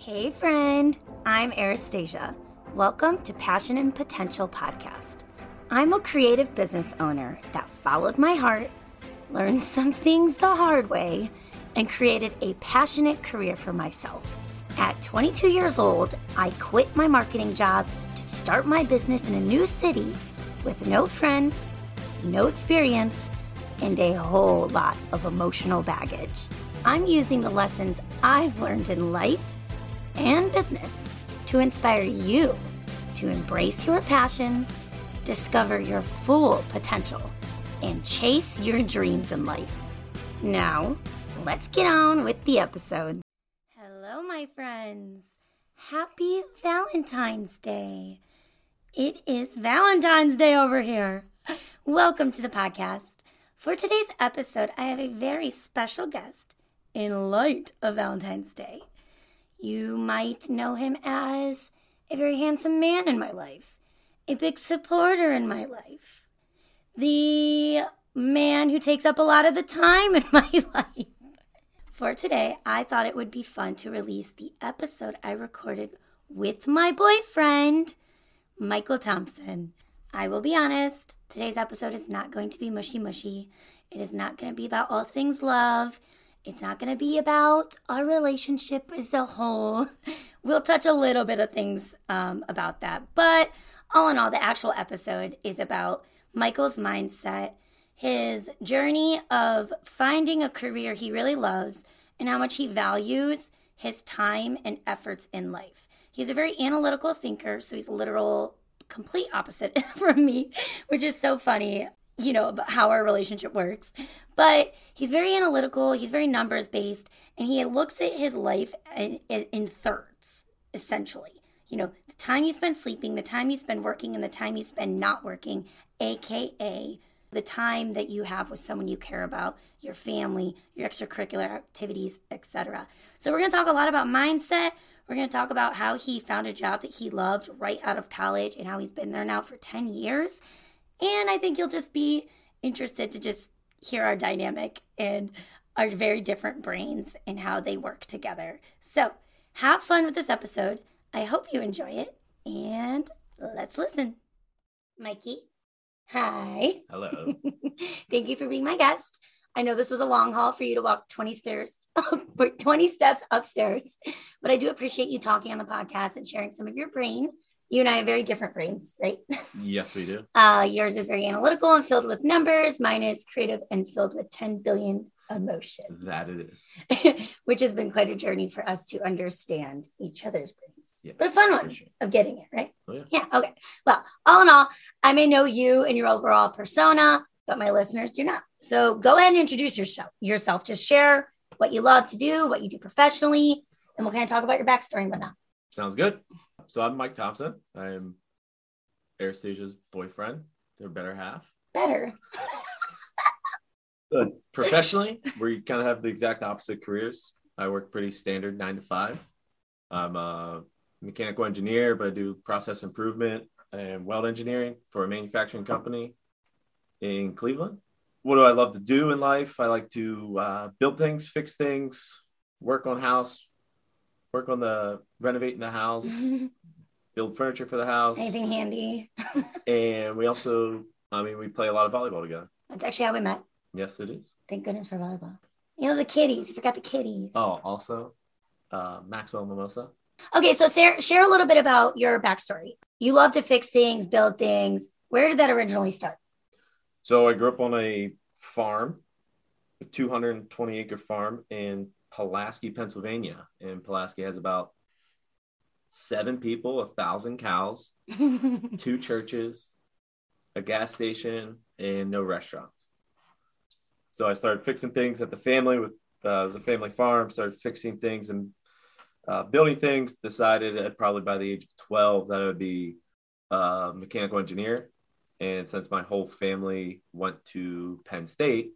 Hey, friend. I'm Anastasia. Welcome to Passion and Potential Podcast. I'm a creative business owner that followed my heart, learned some things the hard way, and created a passionate career for myself. At 22 years old, I quit my marketing job to start my business in a new city with no friends, no experience, and a whole lot of emotional baggage. I'm using the lessons I've learned in life and business to inspire you to embrace your passions, discover your full potential, and chase your dreams in life. Now, let's get on with the episode. Hello, my friends. Happy Valentine's Day. It is Valentine's Day over here. Welcome to the podcast. For today's episode, I have a very special guest in light of Valentine's Day. You might know him as a very handsome man in my life, a big supporter in my life, the man who takes up a lot of the time in my life. For today, I thought it would be fun to release the episode I recorded with my boyfriend, Michael Thompson. I will be honest, today's episode is not going to be mushy mushy. It is not going to be about all things love. It's not going to be about our relationship as a whole. We'll touch a little bit of things um, about that. But all in all, the actual episode is about Michael's mindset, his journey of finding a career he really loves, and how much he values his time and efforts in life. He's a very analytical thinker, so he's literal complete opposite from me, which is so funny you know, about how our relationship works. But he's very analytical, he's very numbers based, and he looks at his life in, in, thirds, essentially. You know, the time you spend sleeping, the time you spend working, and the time you spend not working, aka the time that you have with someone you care about, your family, your extracurricular activities, etc. So we're going to talk a lot about mindset. We're going to talk about how he found a job that he loved right out of college and how he's been there now for 10 years and I think you'll just be interested to just hear our dynamic and our very different brains and how they work together. So have fun with this episode. I hope you enjoy it. And let's listen. Mikey, hi. Hello. Thank you for being my guest. I know this was a long haul for you to walk 20 stairs, 20 steps upstairs, but I do appreciate you talking on the podcast and sharing some of your brain you and I have very different brains, right? Yes, we do. Uh, yours is very analytical and filled with numbers. Mine is creative and filled with 10 billion emotions. That it is. Which has been quite a journey for us to understand each other's brains. Yeah, but a fun one sure. of getting it, right? Oh, yeah. yeah. Okay. Well, all in all, I may know you and your overall persona, but my listeners do not. So go ahead and introduce yourself. Yourself. Just share what you love to do, what you do professionally, and we'll kind of talk about your backstory and whatnot. Sounds good so I'm Mike Thompson. I'm Anastasia's boyfriend, their better half. Better. But professionally, we kind of have the exact opposite careers. I work pretty standard nine to five. I'm a mechanical engineer, but I do process improvement and weld engineering for a manufacturing company in Cleveland. What do I love to do in life? I like to uh, build things, fix things, work on house, work on the renovating the house, build furniture for the house. Anything handy. and we also, I mean, we play a lot of volleyball together. That's actually how we met. Yes, it is. Thank goodness for volleyball. You know the kitties. You forgot the kitties. Oh, also, uh, Maxwell Mimosa. Okay, so share share a little bit about your backstory. You love to fix things, build things. Where did that originally start? So I grew up on a farm, a 220 acre farm in Pulaski, Pennsylvania. And Pulaski has about seven people, a thousand cows, two churches, a gas station, and no restaurants. So I started fixing things at the family with uh, it was a family farm. Started fixing things and uh, building things. Decided at probably by the age of twelve that I would be a mechanical engineer. And since my whole family went to Penn State,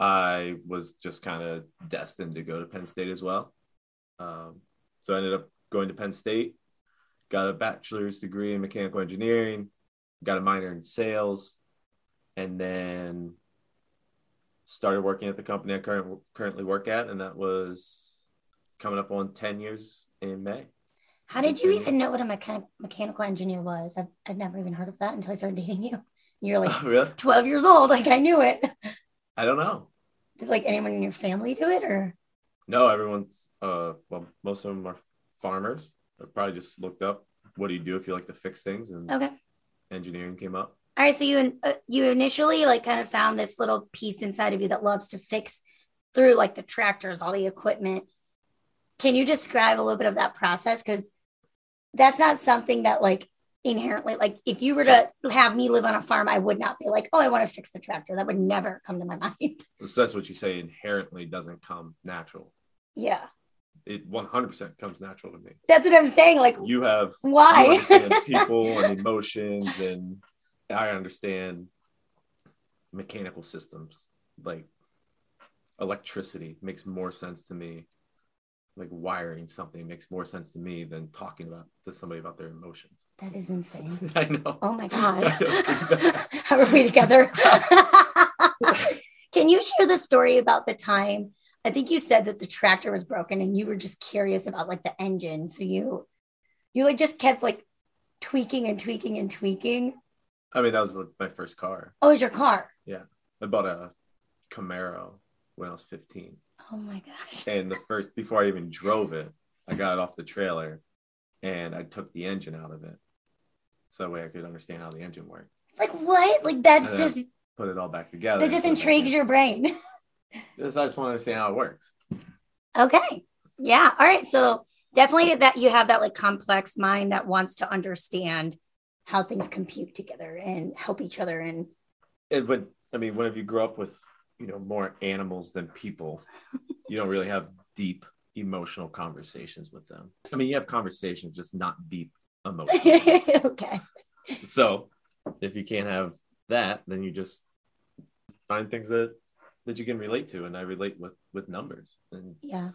I was just kind of destined to go to Penn State as well. Um, so I ended up going to Penn State, got a bachelor's degree in mechanical engineering, got a minor in sales, and then started working at the company I current, currently work at, and that was coming up on 10 years in May. How did you even know what a mechanic, mechanical engineer was? I've, I've never even heard of that until I started dating you. You're like Oh, really? 12 years old. Like I knew it. I don't know. Did like anyone in your family do it or? No, everyone's, uh, well, most of them are farmers. I probably just looked up what do you do if you like to fix things and Okay. engineering came up. All right. So you, uh, you initially like kind of found this little piece inside of you that loves to fix through like the tractors, all the equipment. Can you describe a little bit of that process? Cause that's not something that like inherently, like if you were to have me live on a farm, I would not be like, oh, I want to fix the tractor. That would never come to my mind. So that's what you say inherently doesn't come natural. yeah. It 100% comes natural to me. That's what I'm saying. Like, You have you why? understand people and emotions and i understand mechanical systems like electricity makes more sense to me like wiring something makes more sense to me than talking about to somebody about their emotions that is insane. i know Oh my God. I don't think that- How are we together? Can you share the story about the time? I think you said that the tractor was broken and you were just curious about like the engine. So you, you like just kept like tweaking and tweaking and tweaking. i mean that was like my first car Oh, it was your car. Yeah. I bought a camaro when i was 15 Oh my gosh. and the first before i even drove it i got it off the trailer and i took the engine out of it so that way i could understand how the engine worked Like what? Like that's just, put it all back together. that just and put it back intrigues your brain. Just, I just want to understand how it works. Okay. Yeah. All right. So definitely that you have that like complex mind that wants to understand how things compute together and help each other. And And when I mean, whenever you grow up with you know more animals than people, you don't really have deep emotional conversations with them. I mean, you have conversations, just not deep emotions. okay. so if you can't have that, then you just find things that that you can relate to, and I relate with with numbers. And Yeah.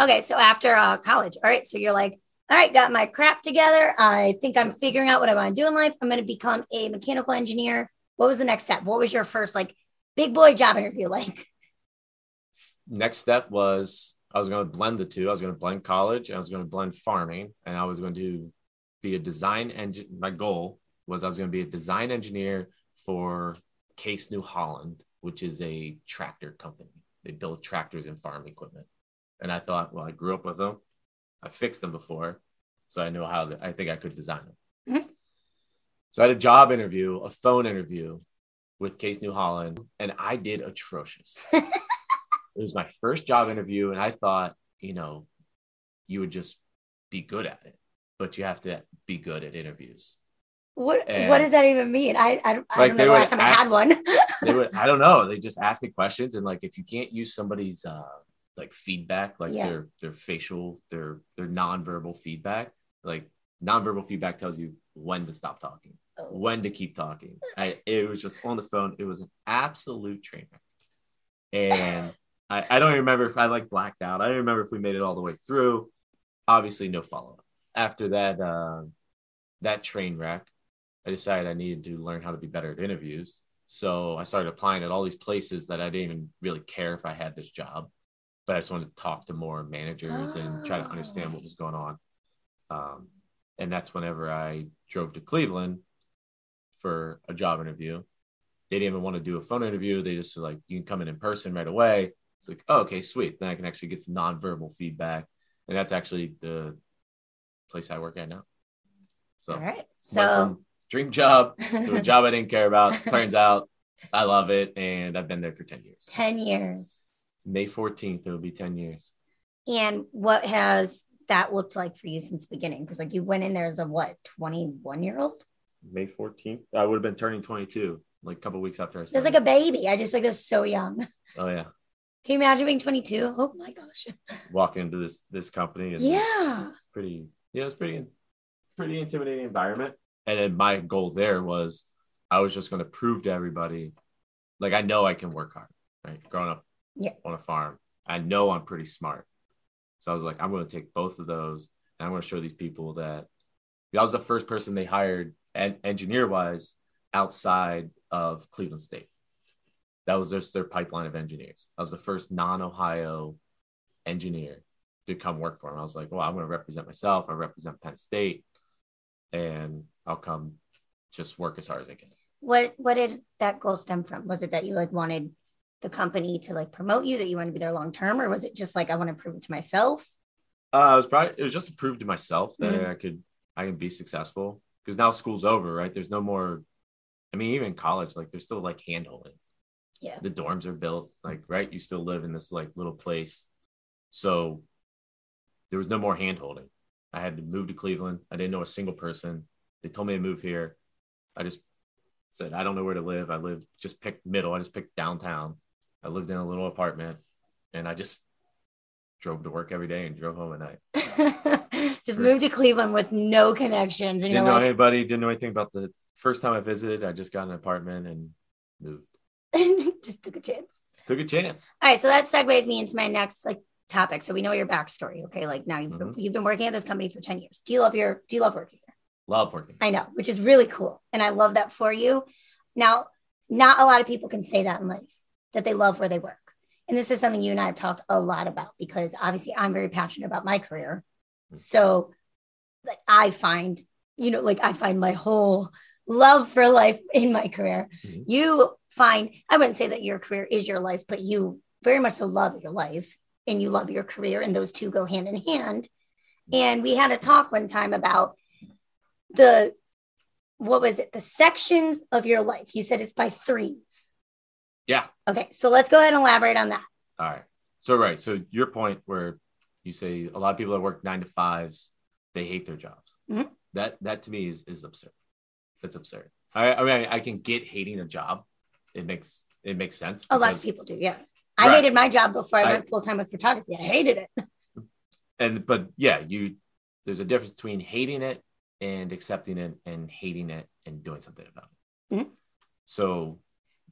Okay. So after uh, college, all right. So you're like, all right, got my crap together. I think I'm figuring out what I want to do in life. I'm going to become a mechanical engineer. What was the next step? What was your first like big boy job interview like? next step was I was going to blend the two. I was going to blend college. and I was going to blend farming, and I was going to be a design engine. My goal was I was going to be a design engineer for Case New Holland, which is a tractor company. They build tractors and farm equipment. And I thought, well, I grew up with them. I fixed them before, so I know how. To, I think I could design them. Mhm. So I had a job interview, a phone interview with Case New Holland, and I did atrocious. it was my first job interview, and I thought, you know, you would just be good at it, but you have to be good at interviews. What And- What does that even mean? I I, don't- I Like, don't know the last time I had one. They would, I don't know, they just ask me questions, and like if you can't use somebody's uh like feedback, like Yeah. their their facial, their their nonverbal feedback, like nonverbal feedback tells you when to stop talking, Oh. when to keep talking. I, it was just on the phone. It was an absolute train wreck. And I, I don't remember if I like blacked out. I don't remember if we made it all the way through. Obviously, no follow up. After that, uh, that train wreck, I decided I needed to learn how to be better at interviews. So I started applying at all these places that I didn't even really care if I had this job, but I just wanted to talk to more managers and try to understand what was going on. Um, and that's whenever I drove to Cleveland for a job interview. They didn't even want to do a phone interview. They just were like, you can come in in person right away. It's like, oh, okay, sweet. Then I can actually get some nonverbal feedback. And that's actually the place I work at now. So, All right. So dream job to a job I didn't care about. Turns out I love it. And I've been there for 10 years. 10 years. May 14th, it'll be 10 years. And what has that looked like for you since the beginning? Because like you went in there as a what, 21 year old? May 14th, I would have been turning 22 like a couple weeks after I started. like a baby. I just like this so young. oh, yeah. Can you imagine being 22? Oh my gosh. Walking into this this company. Yeah. It's pretty, yeah, it's pretty, pretty intimidating environment. And then my goal there was I was just going to prove to everybody, like, I know I can work hard, right? Growing up Yeah. on a farm, I know I'm pretty smart. So I was like, I'm going to take both of those and I'm going to show these people that I was the first person they hired and engineer wise outside of Cleveland State. That was just their pipeline of engineers. I was the first non Ohio engineer to come work for them. I was like, well, I'm going to represent myself. I represent Penn State, and I'll come just work as hard as I can. What what did that goal stem from? Was it that you like wanted the company to like promote you, that you want to be there long term, or was it just like I want to prove it to myself? Uh, it was probably it was just to prove to myself that Mhm. I could I can be successful because now school's over, right? There's no more. I mean, even college, like there's still like hand holding. Yeah. The dorms are built, like right. You still live in this like little place, so there was no more hand holding. I had to move to Cleveland. I didn't know a single person. They told me to move here. I just said I don't know where to live. I lived just picked middle. I just picked downtown. I lived in a little apartment, and I just drove to work every day and drove home at night. just moved to Cleveland with no connections, and didn't know like, anybody, didn't know anything about the first time I visited. I just got an apartment and moved. just took a chance. Just took a chance. All right, so that segues me into my next like topic. So we know your backstory. Okay, like now you've been, Mhm. you've been working at this company for ten years. Do you love your Do you love working there? Love working. I know, which is really cool, and I love that for you. Now, not a lot of people can say that in life that they love where they work, and this is something you and I have talked a lot about because obviously I'm very passionate about my career. So, like I find, you know, like I find my whole love for life in my career. Mhm. You find, I wouldn't say that your career is your life, but you very much so love your life and you love your career, and those two go hand in hand. And we had a talk one time about the, what was it, the sections of your life. You said it's by threes. Yeah. Okay, so let's go ahead and elaborate on that. All right. So right. So your point where you say a lot of people that work nine to fives, they hate their jobs. Mhm. That that to me is is absurd. That's absurd. I, I mean I can get hating a job. It makes it makes sense. A lot of people do, yeah. I Right. hated my job before I, I- went full time with photography. I hated it. and but yeah, you there's a difference between hating it and accepting it and hating it and doing something about it. Mhm. So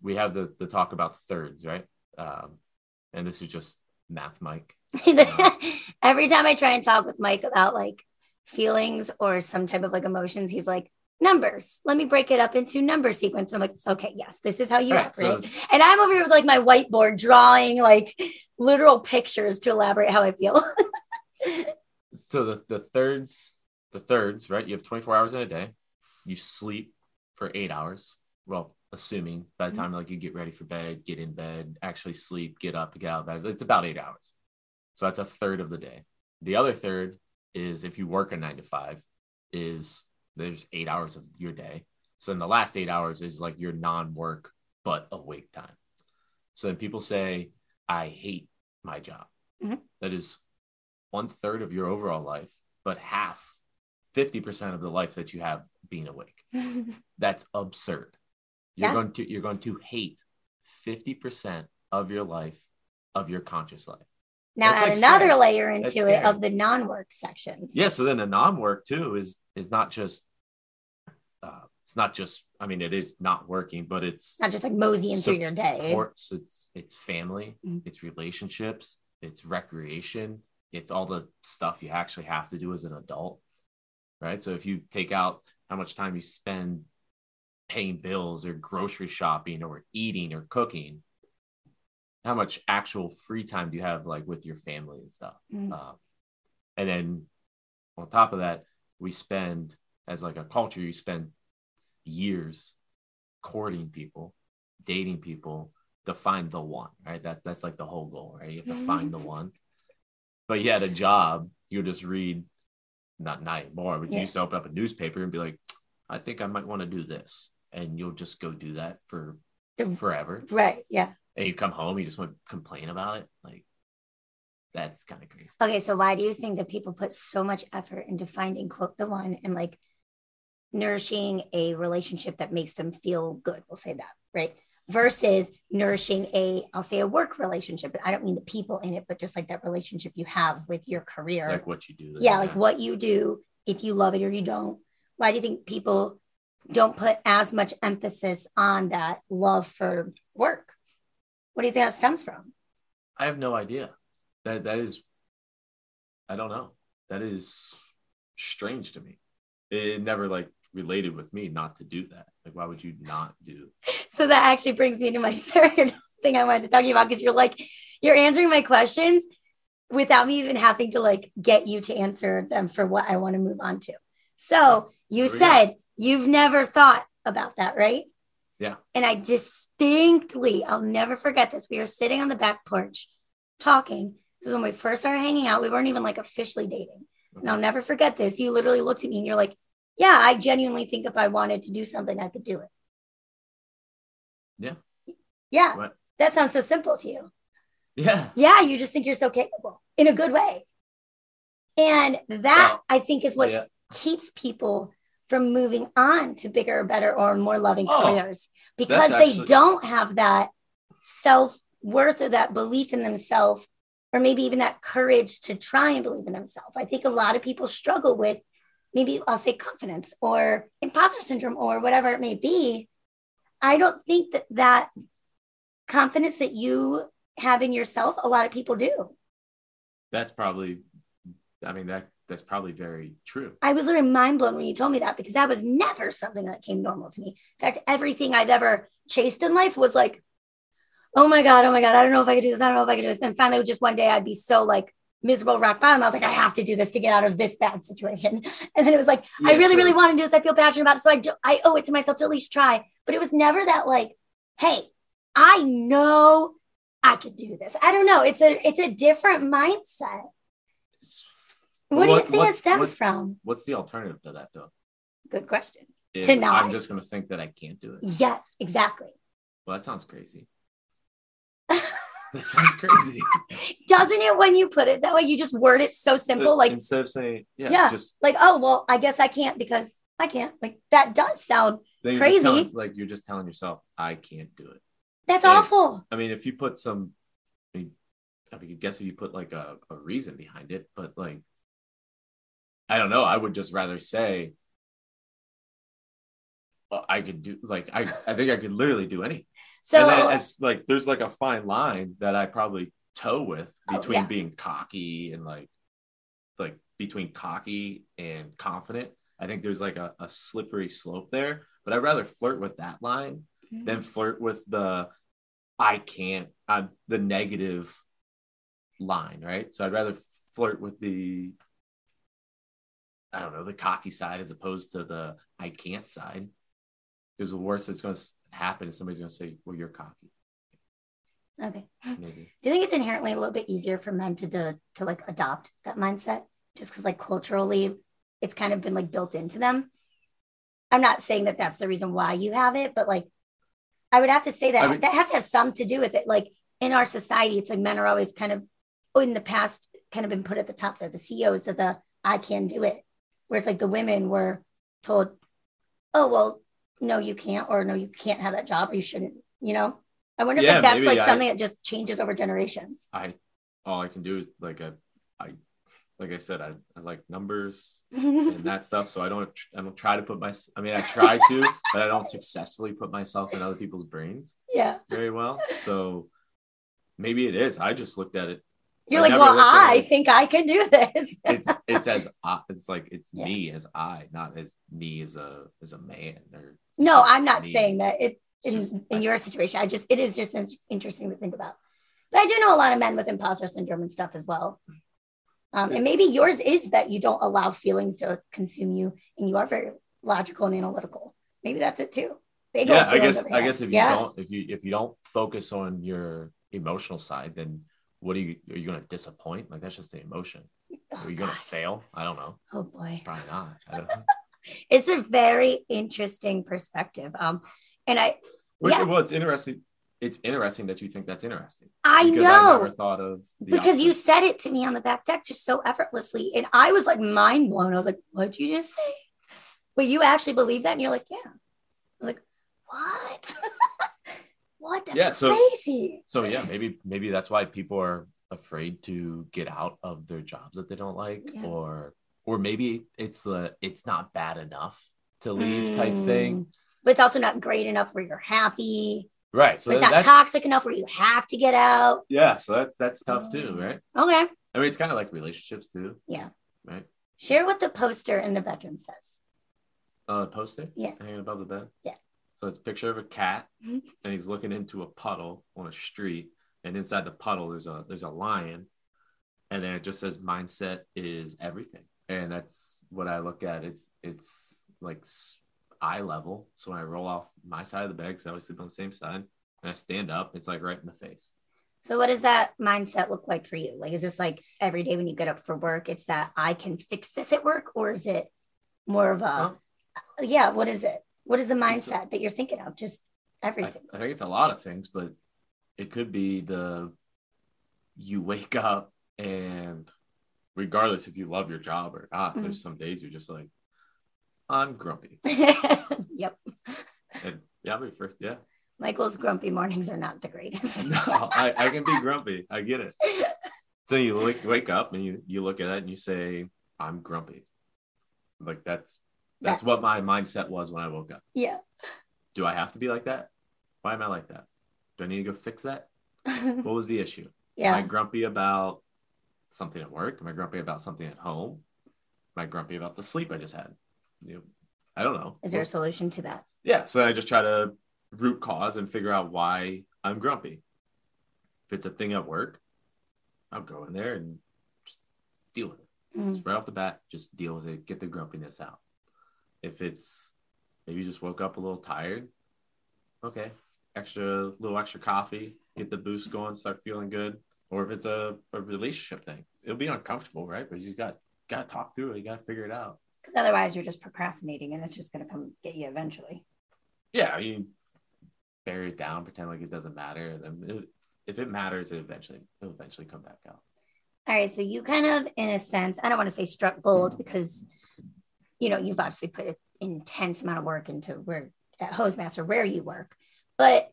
we have the the talk about thirds, right? Um, and this is just math, Mike. Every uh, time I try and talk with Mike about like feelings or some type of like emotions, he's like, numbers. Let me break it up into number sequence. And I'm like, okay, yes, this is how you right, so- and I'm over here with like my whiteboard drawing like literal pictures to elaborate how I feel. So the the thirds, the thirds, right? You have 24 hours in a day. You sleep for eight hours. Well, assuming by the time like you get ready for bed, get in bed, actually sleep, get up, get out of bed, it's about eight hours. So that's a third of the day. The other third is if you work a nine to five, is there's eight hours of your day. So in the last eight hours is like your non-work but awake time. So then people say, I hate my job. Mhm. That is one third of your overall life, but half, 50% of the life that you have being awake. That's absurd. You're Yeah. going to you're going to hate 50% of your life of your conscious life. now That's, add like, another scary. layer into it of the non-work sections. Yeah, so then the non-work too is is not just uh, it's not just I mean it is not working, but it's Not just like moseying through your day. it's it's family, Mhm. it's relationships, it's recreation, it's all the stuff you actually have to do as an adult. Right? So if you take out how much time you spend paying bills or grocery shopping or eating or cooking, how much actual free time do you have like with your family and stuff? Mm. Um, and then on top of that, we spend as like a culture, you spend years courting people, dating people to find the one, right? That's that's like the whole goal, right? You have to find the one. But yeah, a job, you just read, not not anymore, but Yeah. you used to open up a newspaper and be like, I think I might want to do this. And you'll just go do that for forever. Right. Yeah. And you come home, you just want to complain about it. Like that's kind of crazy. Okay, so why do you think that people put so much effort into finding quote the one and like nourishing a relationship that makes them feel good? We'll say that, right? Versus nourishing a, I'll say a work relationship. But I don't mean the people in it, but just like that relationship you have with your career. Like what you do. yeah, like what you do, if you love it or you don't. Why do you think people don't put as much emphasis on that love for work? What do you think that stems from? I have no idea. That that is, I don't know. That is strange to me. It never like related with me not to do that. Like, why would you not do? So that actually brings me to my third thing I wanted to talk to you about because you're like, you're answering my questions without me even having to like get you to answer them for what I want to move on to. So you go. You've never thought about that, right? Yeah. And I distinctly, I'll never forget this. We were sitting on the back porch talking. This is when we first started hanging out. We weren't even like officially dating. And I'll never forget this. You literally looked at me and you're like, Yeah, I genuinely think if I wanted to do something, I could do it. Yeah. Yeah. Right. That sounds so simple to you. Yeah. Yeah, you just think you're so capable in a good way. And that I think is what yeah. keeps people from moving on to bigger, better, or more loving Oh, careers because they actually- don't have that self worth or that belief in themselves, or maybe even that courage to try and believe in themselves. I think a lot of people struggle with maybe I'll say confidence or imposter syndrome or whatever it may be. I don't think that that confidence that you have in yourself, a lot of people do. That's probably, I mean, that that's probably very true. I was literally mind blown when you told me that because that was never something that came normal to me. In fact, everything I've ever chased in life was like, oh my God, oh my God, I don't know if I could do this. I don't know if I could do this. And finally, just one day I'd be so like miserable, rock bottom. I was like, I have to do this to get out of this bad situation. And then it was like, I really, so- really want to do this. I feel passionate about it. So I, do, I owe it to myself to at least try. But it was never that like, hey, I know I could do this. I don't know. It's a it's a different mindset. What, do you think what- it stems what- from? What's the alternative to that, though? Good question. If To not? I'm just going to think that I can't do it. Yes, exactly. Well, that sounds crazy. that sounds crazy. Doesn't it when you put it that way? You just word it so simple, like instead of saying, yeah, Yeah. just like oh well, I guess I can't because I can't. Like that does sound Crazy. telling- like you're just telling yourself, I can't do it. that's Yeah. awful. I mean, if you put some, I mean, I mean, I guess if you put like a, a reason behind it, but like, I don't know. I would just rather say, well, I could do like I, I think I could literally do anything. So it's like there's like a fine line that I probably toe with Oh, between yeah. being cocky and like like between cocky and confident. I think there's like a, a slippery slope there, but I'd rather flirt with that line Mm-hmm. than flirt with the I can't uh, the negative line, right? So I'd rather flirt with the I don't know the cocky side as opposed to the I can't side. Because the worst that's going to happen is somebody's going to say, "Well, you're cocky." okay. Maybe. Do you think it's inherently a little bit easier for men to to, to like adopt that mindset just because like culturally it's kind of been like built into them? I'm not saying that that's the reason why you have it, but like I would have to say that I mean- that has to have some to do with it. Like in our society, it's like men are always kind of in the past kind of been put at the top. They're the CEOs of the I can do it. Where it's like the women were told, oh well, no, you can't, or no, you can't have that job, or you shouldn't, you know? I wonder if Yeah, like, that's like I- something that just changes over generations. I all I can do is like I, like I said I, I like numbers and that stuff so I don't I don't try to put my I mean I try to but I don't successfully put myself in other people's brains Yeah. very well so maybe it is I just looked at it You're I like, well, I as- think I can do this. it's it's as I, it's like it's Yeah. me as I not as me as a as a man or no, I'm not Me. saying that it in, Just- in your situation. I just it is just in- interesting to think about. But I do know a lot of men with imposter syndrome and stuff as well. Um, and maybe yours is that you don't allow feelings to consume you, and you are very logical and analytical. Maybe that's it too. Big yeah I guess I guess if you yeah. don't if you if you don't focus on your emotional side then what are you are you going to disappoint like that's just the emotion Oh, are you going to fail I don't know oh boy. probably not I don't know. It's a very interesting perspective. Um, and I Which, Yeah. Well, it's interesting. It's interesting that you think that's interesting. I know I never thought of because you said it to me on the back deck just so effortlessly and i was like mind blown i was like what'd you just say but you actually believe that and you're like yeah i was like what what that's Yeah, so- crazy So yeah, maybe maybe that's why people are afraid to get out of their jobs that they don't like, Yeah. or or maybe it's the it's not bad enough to leave type thing. Mm. but it's also not great enough where you're happy Right. So it's that, not toxic enough where you have to get out yeah. So that's that's tough too, Mm. right? okay I mean, it's kind of like relationships too. Yeah. Right. share what the poster in the bedroom says Uh, poster. Yeah. Hanging above the bed. Yeah. So it's a picture of a cat, Mhm. and he's looking into a puddle on a street, and inside the puddle there's a there's a lion, and then it just says mindset is everything, and that's what I look at. It's it's like eye level. So when I roll off my side of the bed, because I always sleep on the same side, and I stand up, it's like right in the face. So, what does that mindset look like for you? Like, is this like every day when you get up for work, it's that I can fix this at work, or is it more of a, Huh? yeah, what is it? What is the mindset that you're thinking of? Just everything. I think it's a lot of things, but it could be the you wake up and regardless if you love your job or not, Mhm. there's some days you're just like, I'm grumpy. yep. And yeah, be first. Yeah. Michael's grumpy mornings are not the greatest. No, I, I can be grumpy. I get it. So you wake, wake up and you, you look at it and you say, I'm grumpy. Like that's that's what my mindset was when I woke up. yeah. Do I have to be like that? Why am I like that? Do I need to go fix that? What was the issue? Yeah. Am I grumpy about something at work? Am I grumpy about something at home? Am I grumpy about the sleep I just had? You know, I don't know. Is there a solution to that? yeah, so I just try to root cause and figure out why I'm grumpy. If it's a thing at work, I'll go in there and just deal with it. Mm. Just right off the bat, just deal with it, get the grumpiness out. If it's maybe you just woke up a little tired, okay, extra little extra coffee, get the boost going, start feeling good. Or if it's a, a relationship thing, it'll be uncomfortable, right? But you got got to talk through it. You got to figure it out. Because otherwise, you're just procrastinating, and it's just going to come get you eventually. Yeah, you bury it down, pretend like it doesn't matter. Then it, if it matters, it eventually it'll eventually come back out. All right. So you kind of, in a sense, I don't want to say struck gold because, you know, you've obviously put an intense amount of work into where at Hostmaster where you work, but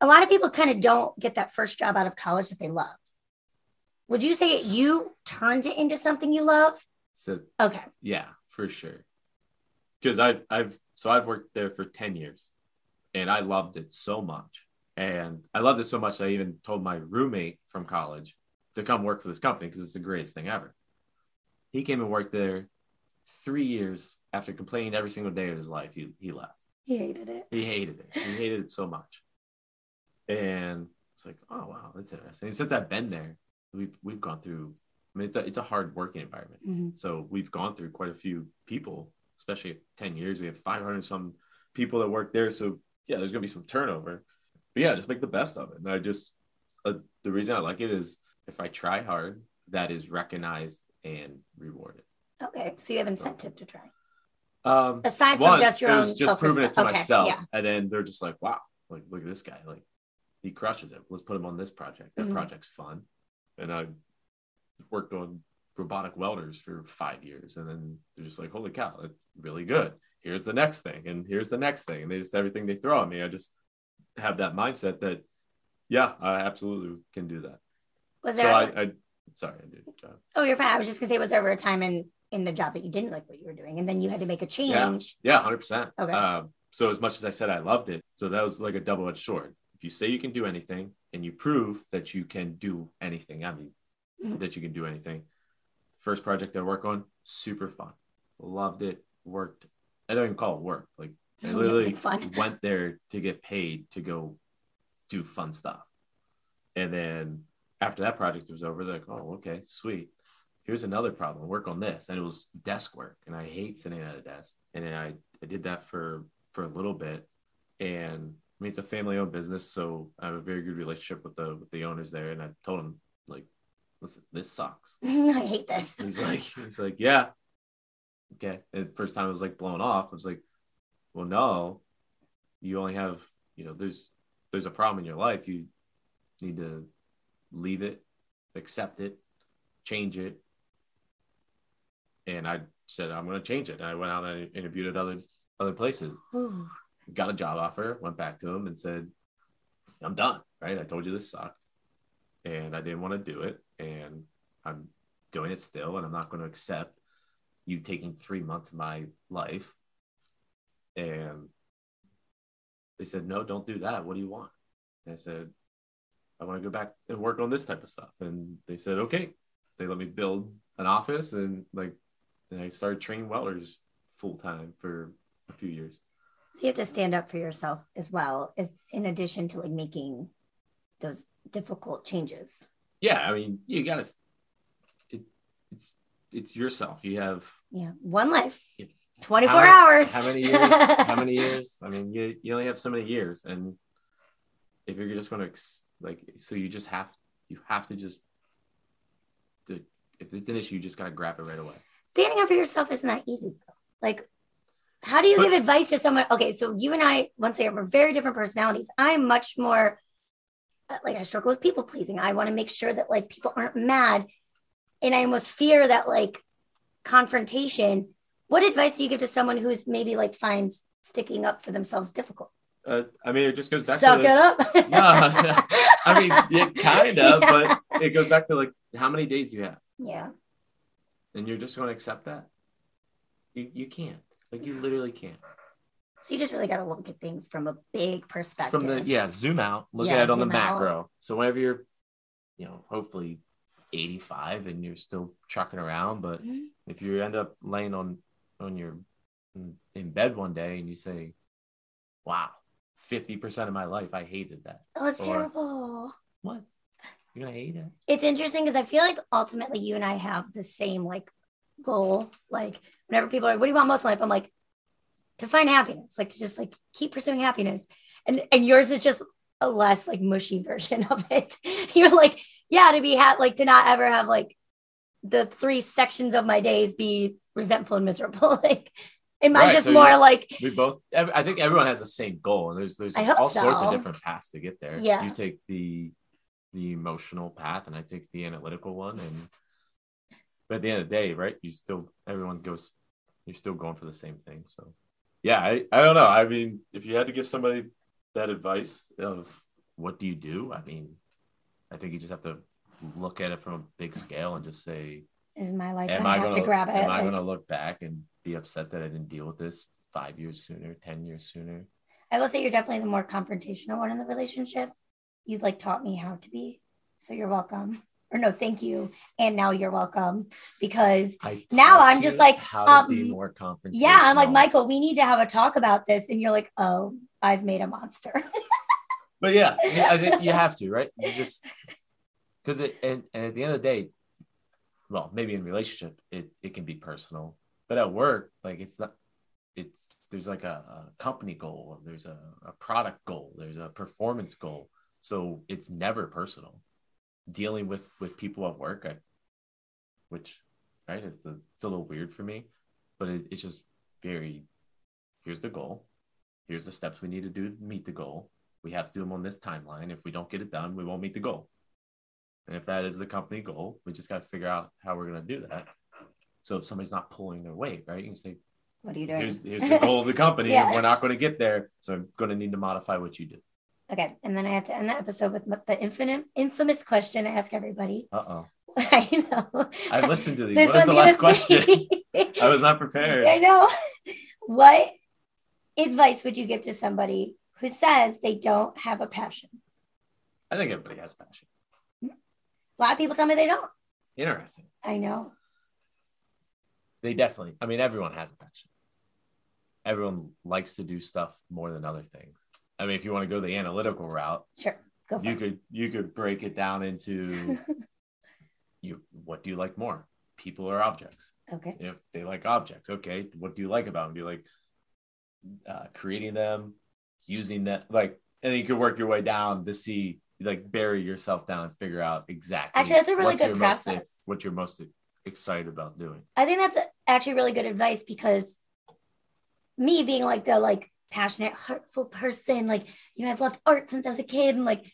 a lot of people kind of don't get that first job out of college that they love. Would you say you turned it into something you love? So Okay. yeah, for sure. Because I've I've so I've worked there for ten years, and I loved it so much, and I loved it so much that I even told my roommate from college to come work for this company because it's the greatest thing ever. He came and worked there three years after complaining every single day of his life. He he left. He hated it. He hated it. He hated it so much. And it's like, oh wow, that's interesting. Since I've been there, we've we've gone through. I mean, it's a it's a hard working environment. Mhm. So we've gone through quite a few people, especially ten years. We have five hundred some people that work there. So yeah, there's gonna be some turnover. But yeah, just make the best of it. And I just uh, the reason I like it is if I try hard, that is recognized and rewarded. Okay. So you have incentive to try. Um, Aside from one, just your it own was just proving it to. Okay, myself, yeah. and then they're just like, "Wow, like look at this guy, like he crushes it. Let's put him on this project. That Mhm. project's fun." And I worked on robotic welders for five years, and then they're just like, "Holy cow, that's really good." Here's the next thing, and here's the next thing, and they just everything they throw at me. I just have that mindset that, yeah, I absolutely can do that. Was So there? I, I sorry, I did. Uh, oh, you're fine. I was just gonna say, was there ever a time in in the job that you didn't like what you were doing, and then you had to make a change? Yeah, yeah hundred percent. Okay. Um, so as much as I said I loved it, so that was like a double edged sword. If you say you can do anything and you prove that you can do anything, I mean Mhm. that you can do anything. First project I work on, super fun. Loved it. Worked. I don't even call it work. Like I literally fun. went there to get paid to go do fun stuff. And then after that project was over, they're like, oh, okay, sweet. Here's another problem. Work on this. And it was desk work. And I hate sitting at a desk. And then I, I did that for for a little bit. And I mean it's a family owned business, so I have a very good relationship with the with the owners there. And I told them, like, listen, this sucks. I hate this. He's like, he's like, yeah. Okay. And the first time it was like blown off. I was like, well, no, you only have, you know, there's there's a problem in your life. You need to leave it, accept it, change it. And I said, I'm gonna change it. And I went out and interviewed at other other places, Ooh. got a job offer, went back to him and said, I'm done. Right. I told you this sucked. And I didn't want to do it. And I'm doing it still. And I'm not going to accept you taking three months of my life. And they said, No, don't do that. What do you want? And I said, I want to go back and work on this type of stuff. And they said, Okay. They let me build an office and like, and I started training welders full time for a few years. So you have to stand up for yourself as well, as in addition to like making those difficult changes. yeah, I mean, you gotta it's it's yourself. You have Yeah. One life, 24 hours. How many years? how many years? I mean, you you only have so many years, and if you're just going to like, so you just have you have to just to, if it's an issue, you just got to grab it right away. Standing up for yourself isn't that easy. Like, how do you But- give advice to someone? Okay, so you and I, once again, we're very different personalities. I'm much more uh, like I struggle with people pleasing. I want to make sure that like people aren't mad, and I almost fear that like confrontation. What advice do you give to someone who's maybe like finds sticking up for themselves difficult? Uh, I mean, it just goes back Suck to it up. No, I mean, yeah, kind of, Yeah. but it goes back to like, how many days do you have? yeah. And you're just going to accept that? You, you can't. Like, you literally can't. So you just really got to look at things from a big perspective. From the, yeah, zoom out, look Yeah, at it on the zoom out. macro. So, whenever you're, you know, hopefully 85 and you're still trucking around, but Mhm. if you end up laying on, on your, in bed one day and you say, wow, 50% of my life, I hated that. Oh, it's Or- terrible. What? You're going to hate it? It's interesting because I feel like ultimately you and I have the same like goal. Like whenever people are, what do you want most in life? I'm like to find happiness, like to just like keep pursuing happiness. And and yours is just a less like mushy version of it. You're like, yeah, to be ha- like to not ever have like the three sections of my days be resentful and miserable. like and mine's Right, just so more you- like we both ev- i think everyone has the same goal and there's there's I hope all sorts of different paths to get there Yeah. you take the the emotional path and i take the analytical one and but at the end of the day right you still everyone goes you're still going for the same thing so yeah i i don't know i mean if you had to give somebody that advice of what do you do i mean i think you just have to look at it from a big scale and just say is my life. am I I have gonna to grab it. am I like- gonna look back and be upset that I didn't deal with this five years sooner, ten years sooner? I will say you're definitely the more confrontational one in the relationship. You've like taught me how to be. So you're welcome. Or no, thank you. And now you're welcome because Now I'm just like, how to um, be more confrontational. yeah, I'm like, Michael, we need to have a talk about this. And you're like, oh, I've made a monster. But yeah, yeah, I think you have to, right? You just because it and, and at the end of the day, well, maybe in relationship it it can be personal, but at work, like it's not. It's there's like a, a company goal, there's a, a product goal, there's a performance goal, so it's never personal. Dealing with with people at work, I, which right, it's a it's a little weird for me, but it, it's just very. Here's the goal. Here's the steps we need to do to meet the goal we have to do them on this timeline. If we don't get it done, we won't meet the goal. And if that is the company goal, we just got to figure out how we're going to do that. So if somebody's not pulling their weight, right, you can say, what are you doing? here's, here's the goal of the company. Yeah. and We're not going to get there. So I'm going to need to modify what you do. Okay. And then I have to end the episode with the infinite, infamous question I ask everybody. Uh oh. I know. I've listened to these. This what is the last question? I was not prepared. I know. What advice would you give to somebody who says they don't have a passion? I think everybody has passion. A lot of people tell me they don't. Interesting. I know. They definitely, I mean, everyone has a passion. Everyone likes to do stuff more than other things. I mean, if you want to go the analytical route, Sure. Go for you it. could you could break it down into you what do you like more people or objects Okay. if they like objects okay what do you like about them do you like uh, creating them using them like and then you could work your way down to see like bury yourself down and figure out exactly Actually, that's a really good you're most- process. what you're most excited about doing I think that's actually really good advice because me being like the like passionate, heartful person, like you know, I've loved art since I was a kid, and like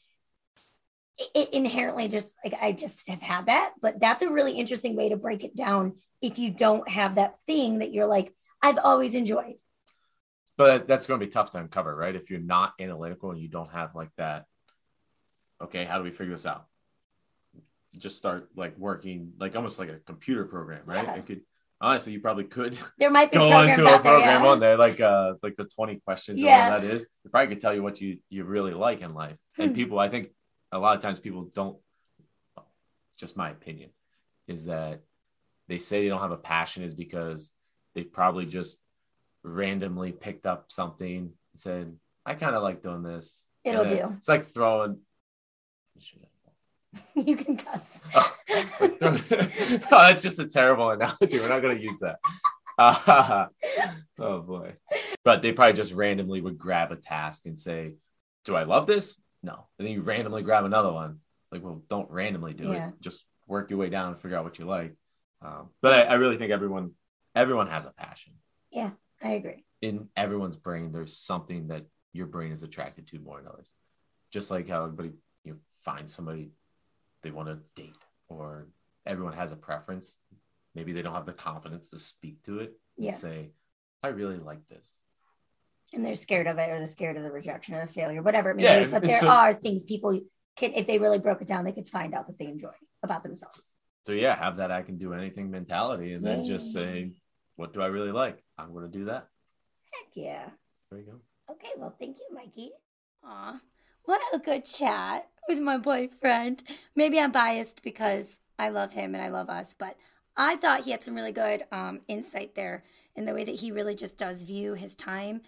it, inherently just like I just have had that. But that's a really interesting way to break it down if you don't have that thing that you're like I've always enjoyed. but that's going to be tough to uncover right if you're not analytical and you don't have like that okay how do we figure this out just start like working like almost like a computer program right Yeah. it could honestly you probably could There might be go a there, program yeah. on there like uh like the 20 questions or Yeah. that is it probably could tell you what you you really like in life and Hmm. people i think a lot of times people don't just my opinion is that they say they don't have a passion is because they probably just randomly picked up something and said i kind of like doing this It'll And do. it's like throwing you can cuss. Oh, oh, that's just a terrible analogy. We're not going to use that. Uh, oh boy. But they probably just randomly would grab a task and say, Do I love this? No. And then you randomly grab another one. It's like, well, don't randomly do Yeah. it. Just work your way down and figure out what you like. Um, but I, I really think everyone everyone has a passion. Yeah, I agree. In everyone's brain, there's something that your brain is attracted to more than others. Just like how everybody you know, finds somebody they want to date, or everyone has a preference. Maybe they don't have the confidence to speak to it and Yeah. say, I really like this. And they're scared of it or they're scared of the rejection or the failure, whatever it may Yeah, be. But there so- are things people can, if they really broke it down, they could find out that they enjoy about themselves. So yeah, have that I can do anything mentality and then just say, what do I really like? I'm going to do that. Heck yeah. There you go. Okay, well, thank you, Mikey. Aw, what a good chat with my boyfriend. Maybe I'm biased because I love him and I love us, but I thought he had some really good um, insight there in the way that he really just does view his time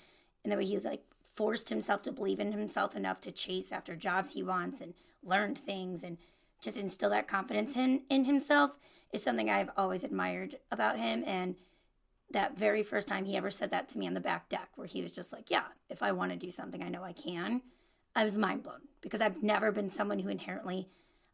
and the way he like forced himself to believe in himself enough to chase after jobs he wants and learn things and just instill that confidence in, in himself is something I've always admired about him. And that very first time he ever said that to me on the back deck, where he was just like, Yeah, if I want to do something, I know I can. I was mind blown because I've never been someone who inherently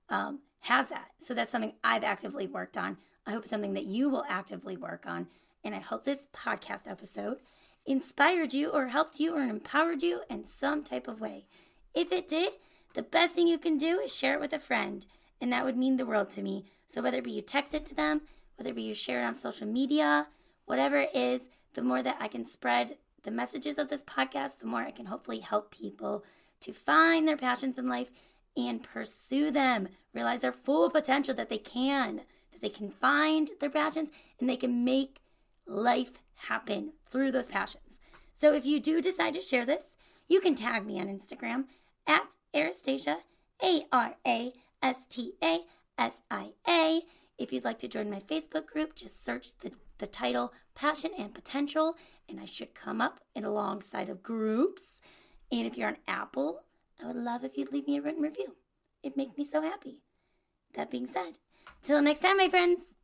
um, has that. So that's something I've actively worked on. I hope something that you will actively work on. And I hope this podcast episode inspired you or helped you or empowered you in some type of way. If it did, the best thing you can do is share it with a friend. And that would mean the world to me. So whether it be you text it to them, whether it be you share it on social media, whatever it is, the more that I can spread the messages of this podcast, the more I can hopefully help people to find their passions in life and pursue them, realize their full potential that they can, that they can find their passions and they can make life happen through those passions. So if you do decide to share this, you can tag me on Instagram at Arastasia, A R A S T A S I A. If you'd like to join my Facebook group, just search the, the title Passion and Potential, and I should come up in alongside of groups. And if you're on Apple, I would love if you'd leave me a written review. It'd make me so happy. That being said, till next time, my friends.